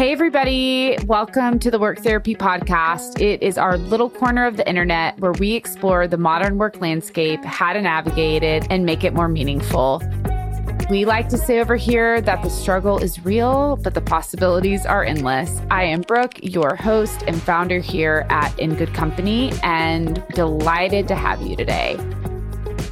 Hey, everybody. Welcome to the Work Therapy Podcast. It is our little corner of the internet where we explore the modern work landscape, how to navigate it, and make it more meaningful. We like to say over here that the struggle is real, but the possibilities are endless. I am Brooke, your host and founder here at N'goodcompany, and delighted to have you today.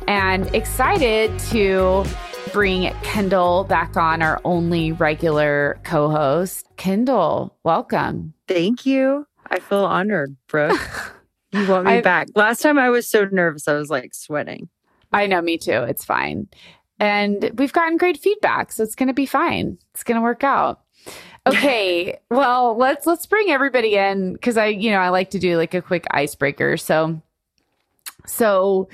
And excited to bring Kendall back on, our only regular co host. Kendall, welcome. Thank you. I feel honored, Brooke. you want me I, back. Last time I was so nervous, I was like sweating. I know, me too. It's fine. And we've gotten great feedback, so it's going to be fine. It's going to work out. Okay, well, let's let's bring everybody in cuz I, you know, I like to do like a quick icebreaker. So so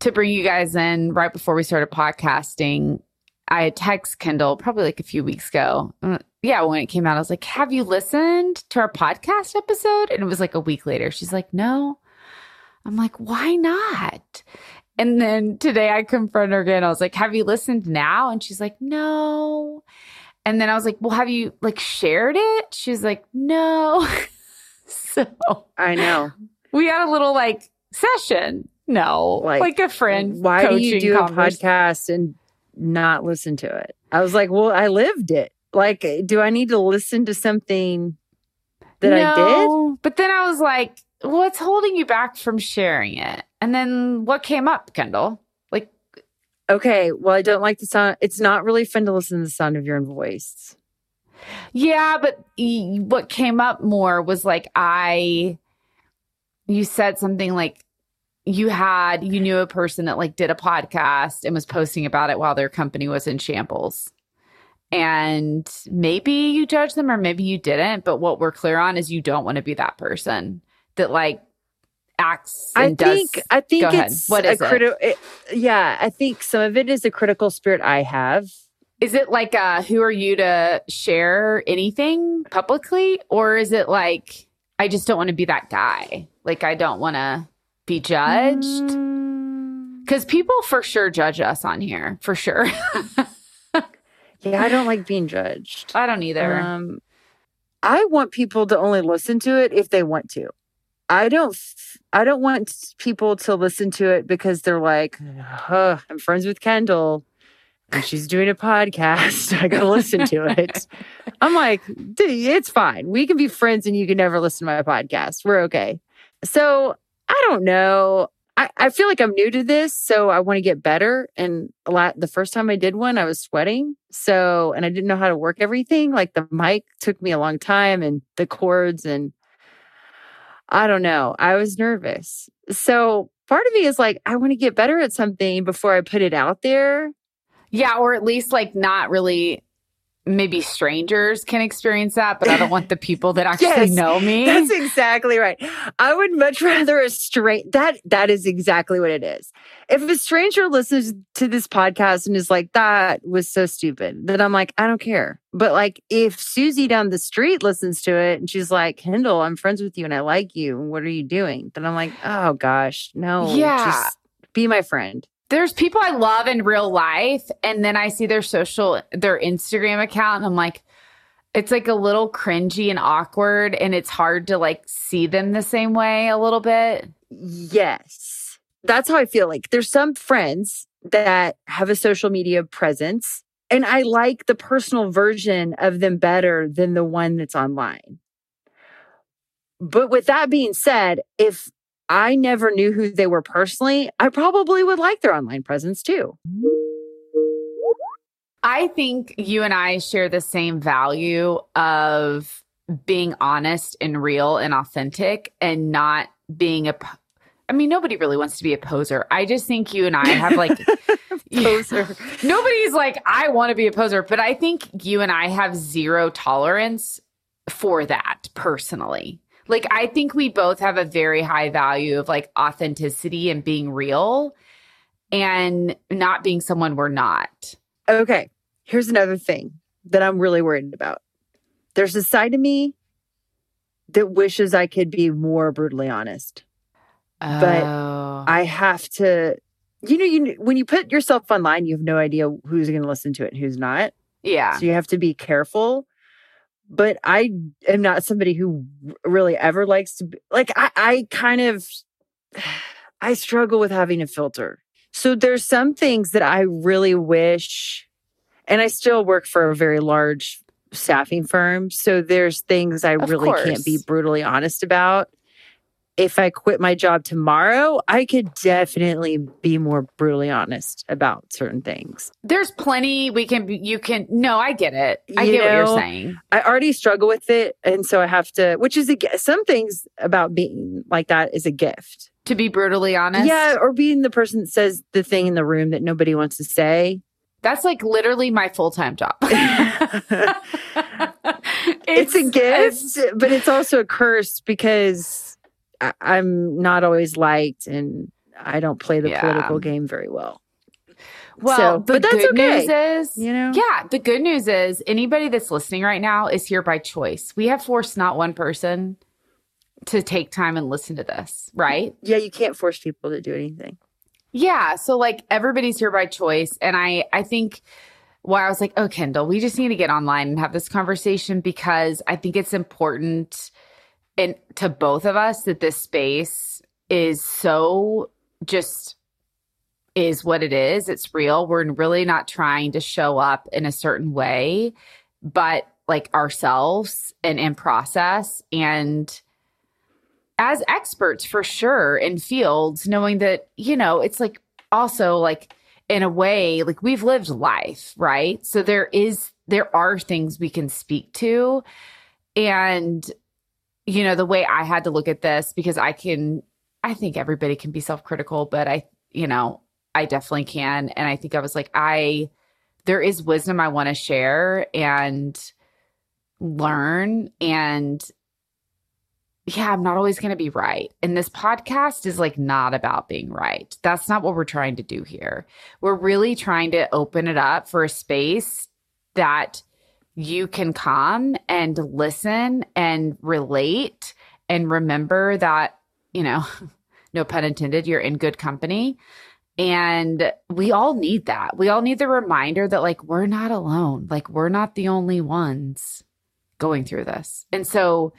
to bring you guys in right before we started podcasting, I had text Kendall probably like a few weeks ago. Uh, yeah, when it came out, I was like, "Have you listened to our podcast episode?" And it was like a week later. She's like, "No." I'm like, "Why not?" And then today I confront her again. I was like, Have you listened now? And she's like, No. And then I was like, Well, have you like shared it? She's like, No. so I know. We had a little like session. No, like, like a friend. Why do you do a podcast and not listen to it? I was like, Well, I lived it. Like, do I need to listen to something that no, I did? But then I was like, What's holding you back from sharing it? And then what came up, Kendall? Like, okay, well, I don't like the sound. It's not really fun to listen to the sound of your own voice. Yeah, but what came up more was like, I, you said something like, you had, you knew a person that like did a podcast and was posting about it while their company was in shambles. And maybe you judged them or maybe you didn't. But what we're clear on is you don't want to be that person that like acts I think does, I think it's what is a critical it? yeah, I think some of it is a critical spirit I have. Is it like uh who are you to share anything publicly or is it like I just don't want to be that guy? Like I don't want to be judged? Mm. Cuz people for sure judge us on here, for sure. yeah, I don't like being judged. I don't either. Um I want people to only listen to it if they want to. I don't I don't want people to listen to it because they're like, huh, I'm friends with Kendall and she's doing a podcast. I gotta listen to it. I'm like, it's fine. We can be friends and you can never listen to my podcast. We're okay. So I don't know. I, I feel like I'm new to this, so I want to get better. And a lot the first time I did one, I was sweating. So and I didn't know how to work everything. Like the mic took me a long time and the cords and I don't know. I was nervous. So part of me is like, I want to get better at something before I put it out there. Yeah, or at least like not really maybe strangers can experience that, but I don't want the people that actually yes, know me. That's exactly right. I would much rather a straight that that is exactly what it is. If a stranger listens to this podcast and is like, that was so stupid, then I'm like, I don't care. But like if Susie down the street listens to it and she's like, Kendall, I'm friends with you and I like you. What are you doing? Then I'm like, oh gosh, no. Yeah. be my friend there's people I love in real life, and then I see their social, their Instagram account, and I'm like, it's like a little cringy and awkward, and it's hard to like see them the same way a little bit. Yes. That's how I feel like there's some friends that have a social media presence, and I like the personal version of them better than the one that's online. But with that being said, if I never knew who they were personally, I probably would like their online presence too. I think you and I share the same value of being honest and real and authentic and not being a I mean, nobody really wants to be a poser. I just think you and I have like poser. Nobody's like, I want to be a poser, but I think you and I have zero tolerance for that personally like I think we both have a very high value of like authenticity and being real and not being someone we're not. Okay. Here's another thing that I'm really worried about. There's a side of me that wishes I could be more brutally honest. Oh. But I have to you know you when you put yourself online you have no idea who's going to listen to it and who's not. Yeah. So you have to be careful. But I am not somebody who really ever likes to be like I, I kind of I struggle with having a filter. So there's some things that I really wish and I still work for a very large staffing firm. So there's things I Of really can't be brutally honest about. If I quit my job tomorrow, I could definitely be more brutally honest about certain things. There's plenty we can you can no, I get it. I You get what you're saying. I already struggle with it. And so I have to, which is a, some things about being like that is a gift. To be brutally honest. Yeah. Or being the person that says the thing in the room that nobody wants to say. That's like literally my full-time job. It's, a it's- gift, but it's also a curse because I, I'm not always liked and I don't play the Yeah. political game very well. Well, So- but that's good okay. news is, You know? yeah, the good news is anybody that's listening right now is here by choice. We have forced not one person to take time and listen to this, right? Yeah. You can't force people to do anything. Yeah, so like everybody's here by choice and I I think why I was like, "Oh, Kendall, we just need to get online and have this conversation because I think it's important and to both of us that this space is so just is what it is. It's real. We're really not trying to show up in a certain way, but like ourselves and in process and as experts for sure in fields, knowing that, you know, it's like also like in a way, like we've lived life, right? So there is, there are things we can speak to. And, you know, the way I had to look at this, because I can, I think everybody can be self critical, but I, you know, I definitely can. And I think I was like, I, there is wisdom I want to share and learn. And yeah, I'm not always going to be right. And this podcast is like not about being right. That's not what we're trying to do here. We're really trying to open it up for a space that you can come and listen and relate and remember that, you know, no pun intended, you're in good company. And we all need that. We all need the reminder that, like, we're not alone. Like, we're not the only ones going through this. And so,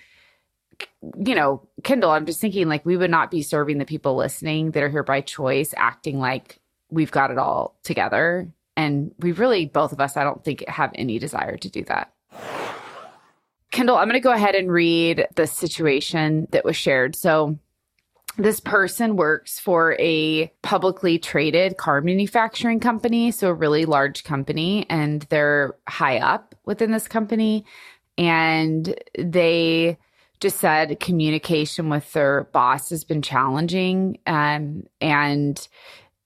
you know, Kendall, I'm just thinking like we would not be serving the people listening that are here by choice, acting like we've got it all together. And we really, both of us, I don't think have any desire to do that. Kendall, I'm going to go ahead and read the situation that was shared. So, this person works for a publicly traded car manufacturing company, so a really large company, and they're high up within this company. And they just said communication with their boss has been challenging um, and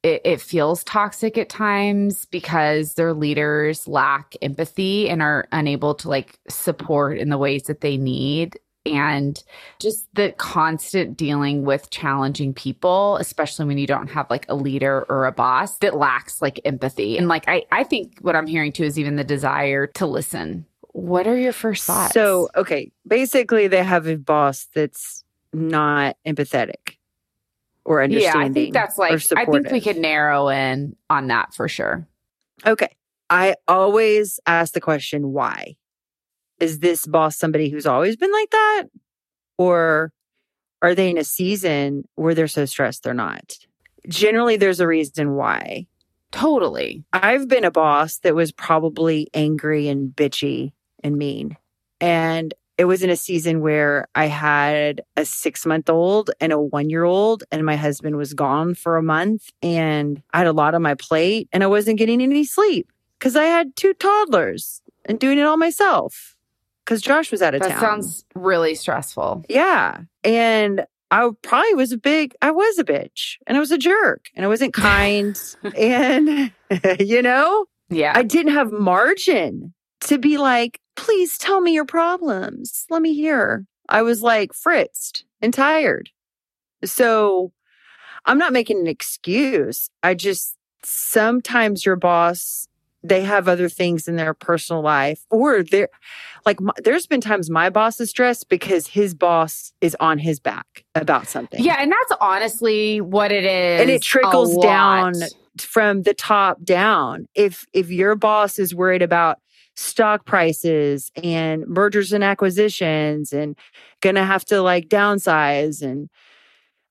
it, it feels toxic at times because their leaders lack empathy and are unable to like support in the ways that they need. And just the constant dealing with challenging people especially when you don't have like a leader or a boss that lacks like empathy. And like i i think what i'm hearing too is even the desire to listen. What are your first thoughts? So, okay, basically, they have a boss that's not empathetic or yeah i think that's like i think we could narrow in on that for sure Okay. I always ask the question why? Is this boss somebody who's always been like that? Or are they in a season where they're so stressed they're not? Generally, there's a reason why. totally I've been a boss that was probably angry and bitchy and mean. And it was in a season where I had a six month old and a one year old, and my husband was gone for a month. And I had a lot on my plate, and I wasn't getting any sleep because I had two toddlers and doing it all myself because Josh was out of town. that town. sounds really stressful Yeah. And I probably was a big, I was a bitch and I was a jerk and I wasn't kind. and, you know, yeah I didn't have margin to be like, please tell me your problems. Let me hear. I was like fritzed and tired. So I'm not making an excuse. I just, sometimes your boss, they have other things in their personal life or they're like, my, there's been times my boss is stressed because his boss is on his back about something. Yeah, and that's honestly what it is. And it trickles down from the top down. If if your boss is worried about stock prices and mergers and acquisitions and to have to like downsize and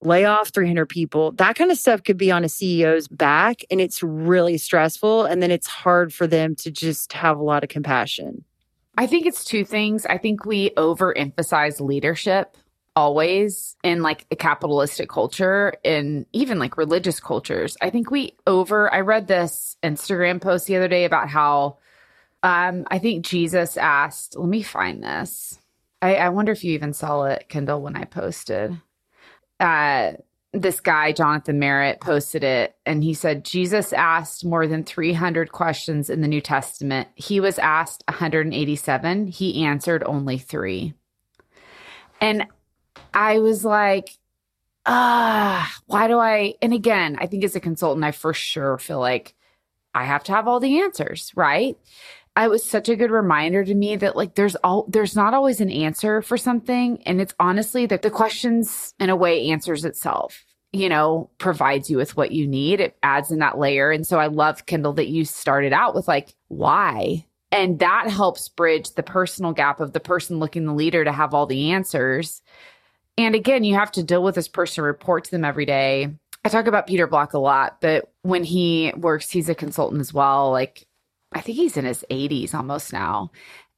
lay off 300 people. That kind of stuff could be on a CEO's back and it's really stressful. And then it's hard for them to just have a lot of compassion. I think it's two things. I think we overemphasize leadership always in like a capitalistic culture and even like religious cultures. I think we over I read this Instagram post the other day about how um I think Jesus asked, let me find this. I, I wonder if you even saw it, Kendall, when I posted. Uh this guy, Jonathan Merritt, posted it and he said, Jesus asked more than 300 questions in the New Testament. He was asked 187. He answered only three. And I was like, ah, why do I? And again, I think as a consultant, I for sure feel like I have to have all the answers, right? It was such a good reminder to me that like there's all there's not always an answer for something. And it's honestly that the questions in a way answers itself you know provides you with what you need. It adds in that layer. And so i love Kendall, that you started out with like why? And that helps bridge the personal gap of the person looking the leader to have all the answers. And again you have to deal with this person report to them every day. I talk about peter block a lot but when he works he's a consultant as well. Like I think he's in his 80s almost now.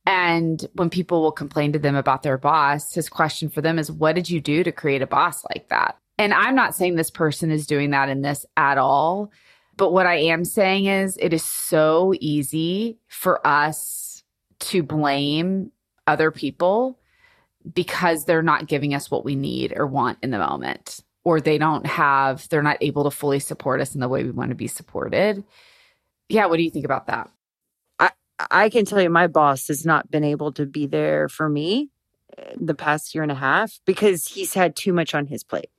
And when people will complain to them about their boss, his question for them is, What did you do to create a boss like that? And I'm not saying this person is doing that in this at all. But what I am saying is, it is so easy for us to blame other people because they're not giving us what we need or want in the moment, or they don't have, they're not able to fully support us in the way we want to be supported. Yeah. What do you think about that? I can tell you my boss has not been able to be there for me eh, the past year and a half because he's had too much on his plate.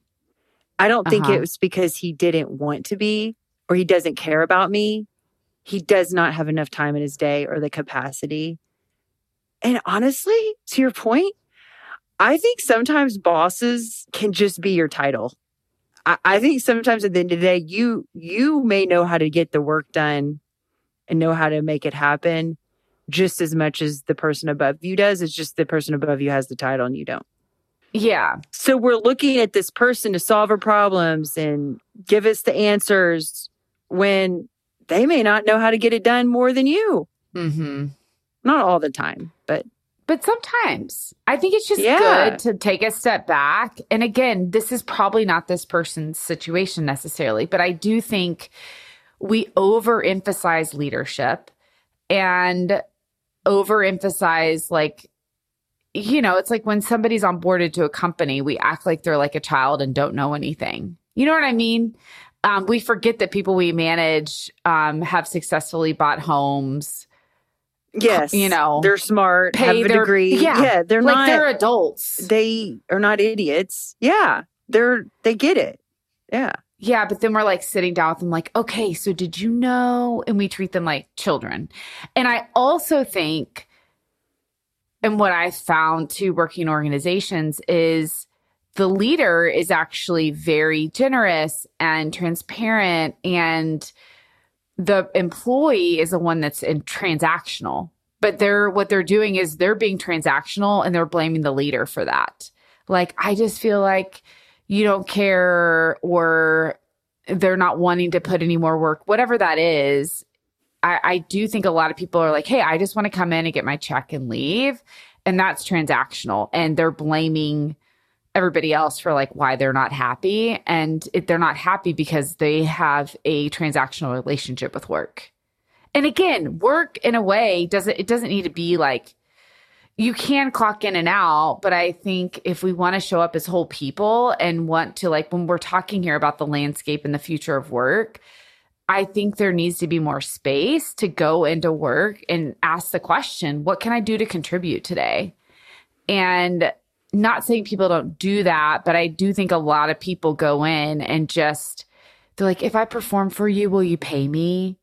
I don't think uh-huh. it was because he didn't want to be or he doesn't care about me. He does not have enough time in his day or the capacity. And honestly, to your point, I think sometimes bosses can just be your title. I, I think sometimes at the end of the day, you you may know how to get the work done and know how to make it happen just as much as the person above you does. It's just the person above you has the title and you don't. Yeah. So we're looking at this person to solve our problems and give us the answers when they may not know how to get it done more than you. Mm-hmm. Not all the time, but but sometimes I think it's just yeah. good to take a step back. And again, this is probably not this person's situation necessarily, but I do think we overemphasize leadership and overemphasize like you know it's like when somebody's onboarded to a company we act like they're like a child and don't know anything. You know what i mean? Um, we forget that people we manage um, have successfully bought homes. Yes. You know they're smart have a their, degree. Yeah, yeah they're like not they're adults. They are not idiots. Yeah they're they get it. Yeah yeah, but then we're like sitting down with them, like, okay, so did you know? And we treat them like children. And I also think, and what I found to working organizations is the leader is actually very generous and transparent, and the employee is the one that's in transactional. But they're what they're doing is they're being transactional and they're blaming the leader for that. Like, I just feel like you don't care or they're not wanting to put any more work, whatever that is. I, I do think a lot of people are like, hey, I just want to come in and get my check and leave. And that's transactional. And they're blaming everybody else for like why they're not happy. And it, they're not happy because they have a transactional relationship with work. And again, work in a way doesn't it doesn't need to be like you can clock in and out, but I think if we want to show up as whole people and want to, like, when we're talking here about the landscape and the future of work, I think there needs to be more space to go into work and ask the question, what can I do to contribute today? And not saying people don't do that, but I do think a lot of people go in and just, they're like, if I perform for you, will you pay me?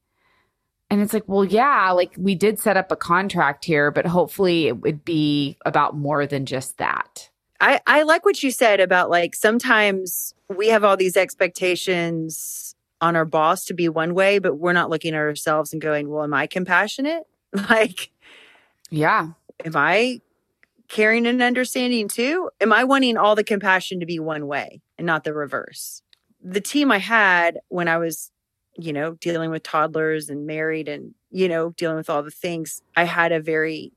And it's like, well, yeah, like we did set up a contract here, but hopefully it would be about more than just that. I, I like what you said about like sometimes we have all these expectations on our boss to be one way, but we're not looking at ourselves and going, well, am I compassionate? Like, Yeah. am I caring and understanding too? Am I wanting all the compassion to be one way and not the reverse? The team I had when I was, you know, dealing with toddlers and married and, you know, dealing with all the things, I had a very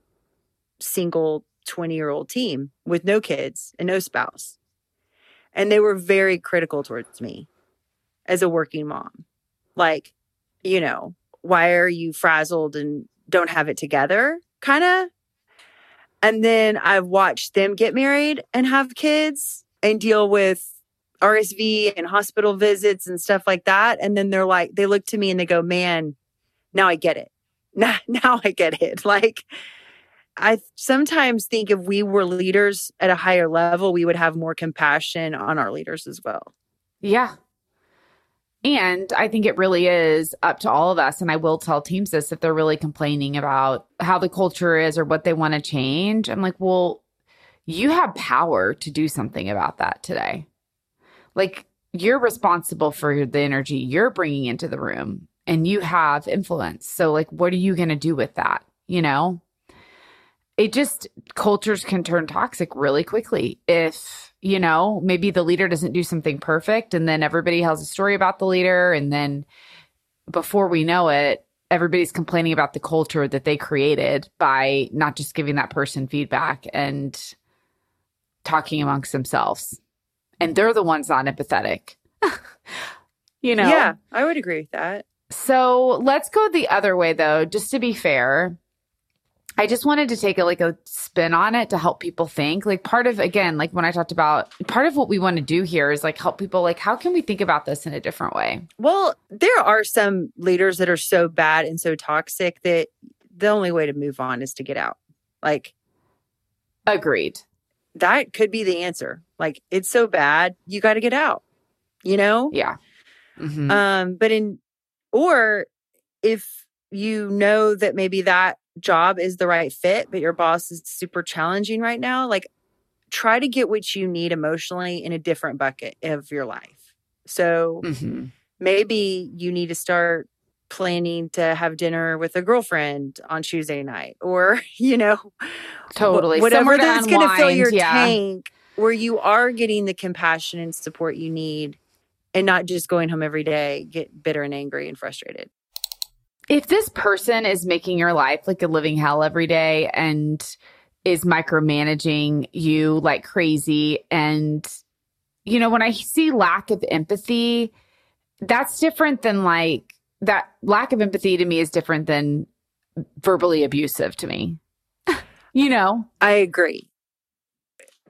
single 20 year old team with no kids and no spouse. And they were very critical towards me as a working mom. Like, you know, why are you frazzled and don't have it together? Kind of. And then I've watched them get married and have kids and deal with RSV and hospital visits and stuff like that. And then they're like, they look to me and they go, man, now I get it. Now, now I get it. Like, I sometimes think if we were leaders at a higher level, we would have more compassion on our leaders as well. Yeah. And I think it really is up to all of us. And I will tell teams this if they're really complaining about how the culture is or what they want to change. I'm like, well, you have power to do something about that today. Like, you're responsible for the energy you're bringing into the room and you have influence. So, like, what are you going to do with that? You know? It just, cultures can turn toxic really quickly if you know, maybe the leader doesn't do something perfect and then everybody has a story about the leader and then before we know it, everybody's complaining about the culture that they created by not just giving that person feedback and talking amongst themselves. And they're the ones not empathetic. you know. Yeah, I would agree with that. So, let's go the other way though, just to be fair. I just wanted to take a like a spin on it to help people think. Like part of again, like when I talked about part of what we want to do here is like help people like how can we think about this in a different way? Well, there are some leaders that are so bad and so toxic that the only way to move on is to get out. Like agreed. That could be the answer. Like it's so bad, you got to get out. You know? Yeah. Mm-hmm. Um but in or if you know that maybe that job is the right fit, but your boss is super challenging right now, like try to get what you need emotionally in a different bucket of your life. So mm-hmm. maybe you need to start planning to have dinner with a girlfriend on Tuesday night or, you know, totally whatever that's going to fill your yeah. tank where you are getting the compassion and support you need and not just going home every day, get bitter and angry and frustrated if this person is making your life like a living hell every day and is micromanaging you like crazy and you know when i see lack of empathy that's different than like that lack of empathy to me is different than verbally abusive to me you know i agree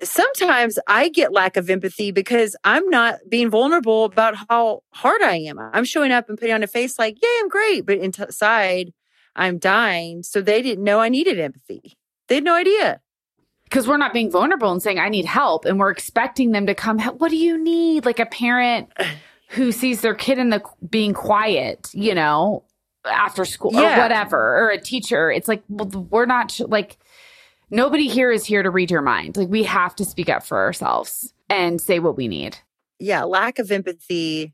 sometimes I get lack of empathy because I'm not being vulnerable about how hard I am. I'm showing up and putting on a face like, yeah, I'm great. But inside, I'm dying. So they didn't know I needed empathy. They had no idea. Because we're not being vulnerable and saying, I need help. And we're expecting them to come, what do you need? Like a parent who sees their kid in the being quiet, you know, after school yeah. or whatever, or a teacher. It's like, well, we're not like, nobody here is here to read your mind. Like we have to speak up for ourselves and say what we need. Yeah, lack of empathy.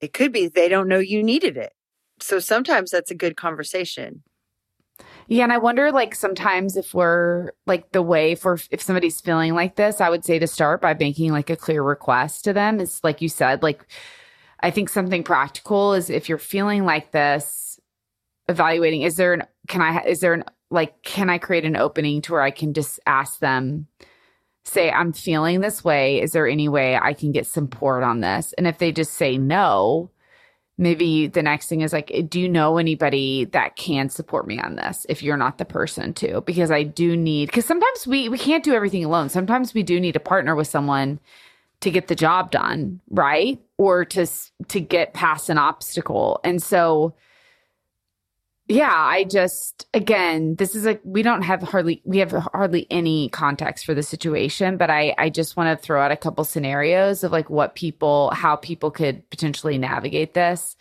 It could be they don't know you needed it. So sometimes that's a good conversation. Yeah, and I wonder like sometimes if we're like the way for if somebody's feeling like this, I would say to start by making like a clear request to them. Is like you said, like I think something practical is if you're feeling like this, evaluating is there an can I is there an like can i create an opening to where i can just ask them say i'm feeling this way is there any way i can get support on this and if they just say no maybe the next thing is like do you know anybody that can support me on this if you're not the person to? Because i do need because sometimes we we can't do everything alone. Sometimes we do need to partner with someone to get the job done right? Or to to get past an obstacle. And so yeah, I just again, this is like we don't have hardly we have hardly any context for the situation, but I I just want to throw out a couple scenarios of like what people how people could potentially navigate this.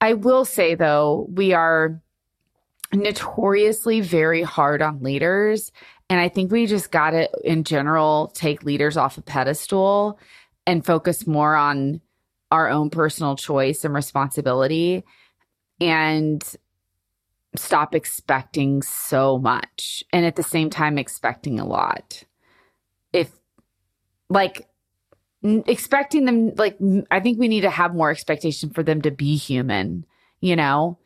I will say though, we are notoriously very hard on leaders, and I think we just got to in general take leaders off a pedestal and focus more on our own personal choice and responsibility and stop expecting so much and at the same time expecting a lot. If like expecting them like I think we need to have more expectation for them to be human, you know?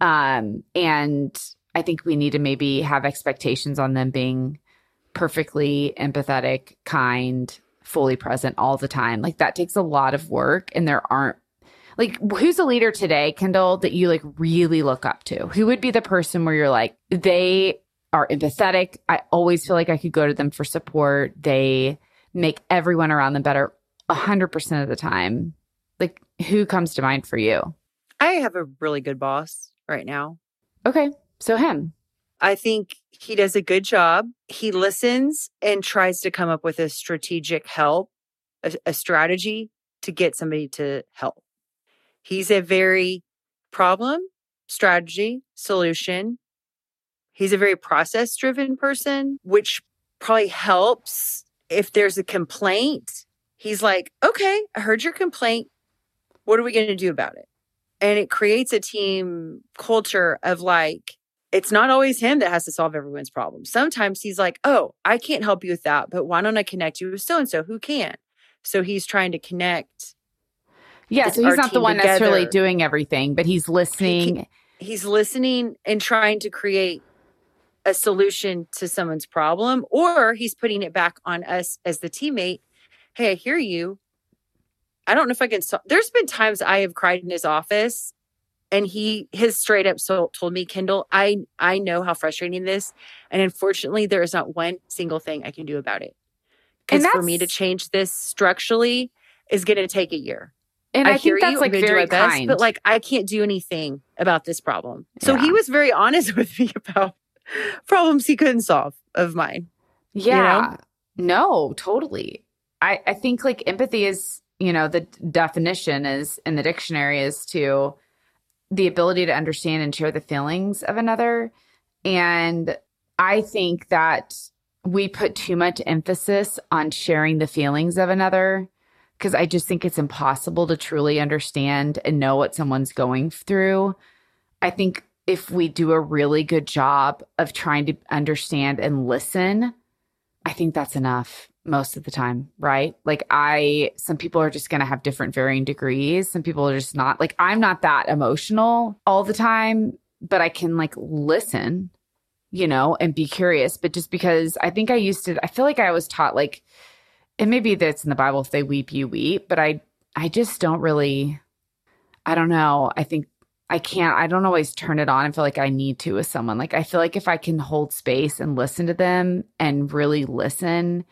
Um and I think we need to maybe have expectations on them being perfectly empathetic, kind, fully present all the time. Like that takes a lot of work and there aren't like who's a leader today, Kendall, that you like really look up to? Who would be the person where you're like, they are empathetic. I always feel like I could go to them for support. They make everyone around them better 100% of the time. Like who comes to mind for you? I have a really good boss right now. Okay. So him. I think he does a good job. He listens and tries to come up with a strategic help, a, a strategy to get somebody to help. He's a very problem, strategy, solution. He's a very process driven person, which probably helps if there's a complaint. He's like, okay, I heard your complaint. What are we going to do about it? And it creates a team culture of like, it's not always him that has to solve everyone's problems. Sometimes he's like, oh, I can't help you with that, but why don't I connect you with so and so who can? So he's trying to connect Yeah. So he's not the one necessarily together. doing everything, but he's listening. he's listening and trying to create a solution to someone's problem, or he's putting it back on us as the teammate. Hey, I hear you. I don't know if I can. So- There's been times I have cried in his office, and he has straight up so told me, Kendall, I I know how frustrating this, and unfortunately, there is not one single thing I can do about it. And Because for me to change this structurally is going to take a year. And I, hear think that's you. like very do best, kind. but like I can't do anything about this problem. So Yeah. he was very honest with me about problems he couldn't solve of mine. Yeah. No, totally. I, I think like empathy is, you know, the definition is in the dictionary is to the ability to understand and share the feelings of another. And I think that we put too much emphasis on sharing the feelings of another because I just think it's impossible to truly understand and know what someone's going through. I think if we do a really good job of trying to understand and listen, I think that's enough most of the time, right? Like I some people are just going to have different varying degrees. Some people are just not like I'm not that emotional all the time, but I can like listen, you know, and be curious, but just because I think I used to I feel like I was taught like and maybe that's in the Bible if they weep you weep, but I I just don't really I don't know. I think I can't, I don't always turn it on and feel like I need to with someone. Like, I feel like if I can hold space and listen to them and really listen,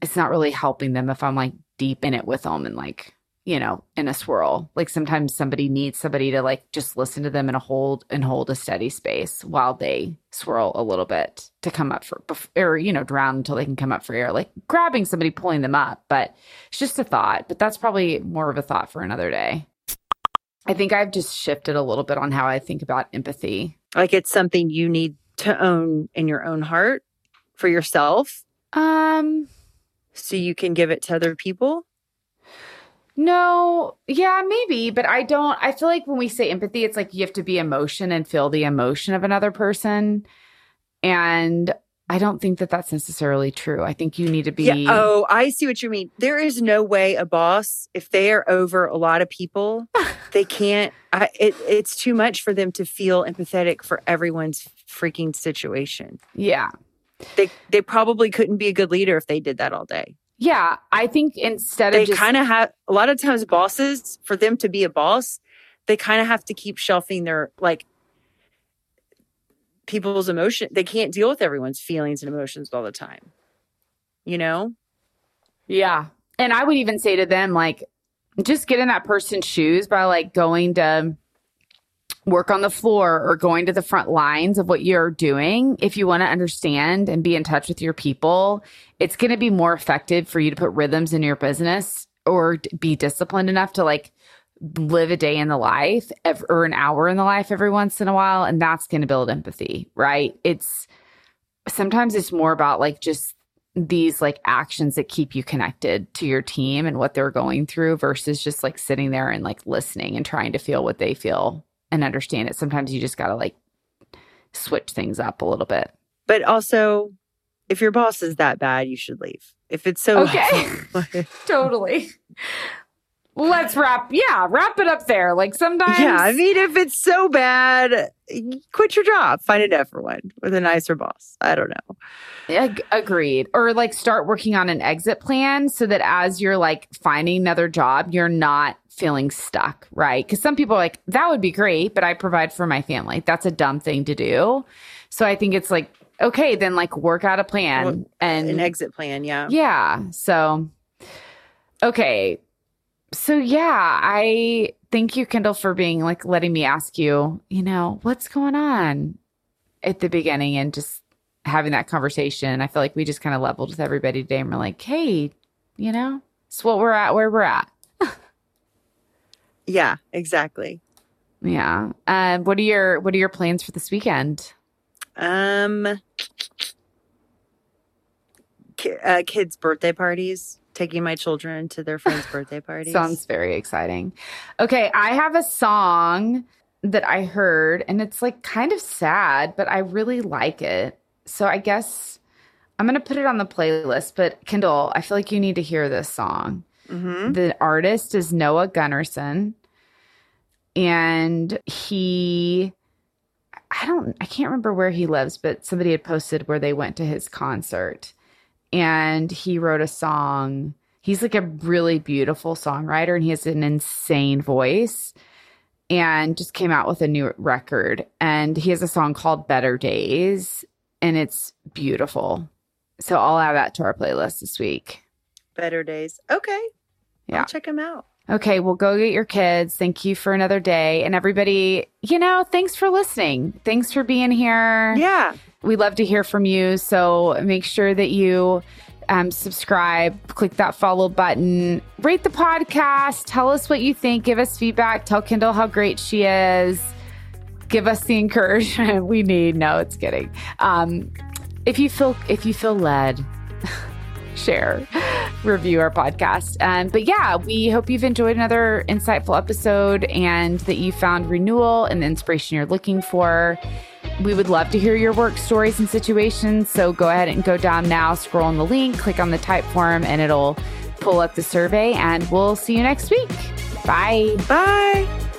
it's not really helping them if I'm like deep in it with them and like, you know, in a swirl. Like, sometimes somebody needs somebody to like just listen to them and hold and hold a steady space while they swirl a little bit to come up for, or, you know, drown until they can come up for air, like grabbing somebody, pulling them up. But it's just a thought, but that's probably more of a thought for another day. I think I've just shifted a little bit on how I think about empathy. Like it's something you need to own in your own heart for yourself Um, so you can give it to other people. No, yeah, maybe, but I don't. I feel like when we say empathy, it's like you have to be emotion and feel the emotion of another person. And I don't think that that's necessarily true. I think you need to be. Yeah. Oh, I see what you mean. There is no way a boss, if they are over a lot of people, they can't. I, it, it's too much for them to feel empathetic for everyone's freaking situation. yeah. They they probably couldn't be a good leader if they did that all day. Yeah. I think instead They of just. kind of have a lot of times bosses for them to be a boss, they kind of have to keep shelving their like people's emotion. They can't deal with everyone's feelings and emotions all the time. You know? Yeah. And I would even say to them, like, just get in that person's shoes by like going to work on the floor or going to the front lines of what you're doing. If you want to understand and be in touch with your people, it's going to be more effective for you to put rhythms in your business or be disciplined enough to like live a day in the life or an hour in the life every once in a while. And that's going to build empathy, right? It's sometimes it's more about like just these like actions that keep you connected to your team and what they're going through versus just like sitting there and like listening and trying to feel what they feel and understand it. Sometimes you just got to like switch things up a little bit. But also, if your boss is that bad, you should leave. If it's so Okay. totally. Let's wrap, yeah, wrap it up there. Like sometimes, yeah, I mean, if it's so bad, quit your job, find a different one with a nicer boss. I don't know. Ag- agreed. Or like start working on an exit plan so that as you're like finding another job, you're not feeling stuck, right? Because some people are like, that would be great, but I provide for my family. That's a dumb thing to do. So I think it's like, okay, then like work out a plan Well, and An exit plan, yeah. yeah. So, okay. So, yeah, I thank you, Kendall, for being like letting me ask you, you know, what's going on at the beginning and just having that conversation. I feel like we just kind of leveled with everybody today and we're like, hey, you know, it's what we're at, where we're at. Yeah, exactly. Yeah. Um, what are your What are your plans for this weekend? Um, ki- uh, kids' birthday parties, taking my children to their friends' birthday parties. Sounds very exciting. Okay, I have a song that I heard and it's like kind of sad, but I really like it. So I guess I'm going to put it on the playlist, but Kendall, I feel like you need to hear this song. hmm The artist is Noah Gundersen and he I don't I can't remember where he lives, but somebody had posted where they went to his concert and he wrote a song. He's like a really beautiful songwriter and he has an insane voice and just came out with a new record and he has a song called Better Days and it's beautiful. So I'll add that to our playlist this week. Better days. Okay. Yeah. I'll check him out. Okay, well, go get your kids. Thank you for another day. And everybody, you know, thanks for listening. Thanks for being here. Yeah. We love to hear from you. So make sure that you um, subscribe, click that follow button, rate the podcast, tell us what you think, give us feedback, tell Kendall how great she is, give us the encouragement we need. No, it's kidding. Um, if you feel if you feel led, share, review our podcast. Um, but yeah, we hope you've enjoyed another insightful episode and that you found renewal and the inspiration you're looking for. We would love to hear your work stories and situations. So go ahead and go down now, scroll on the link, click on the Typeform, and it'll pull up the survey. And we'll see you next week. Bye. Bye.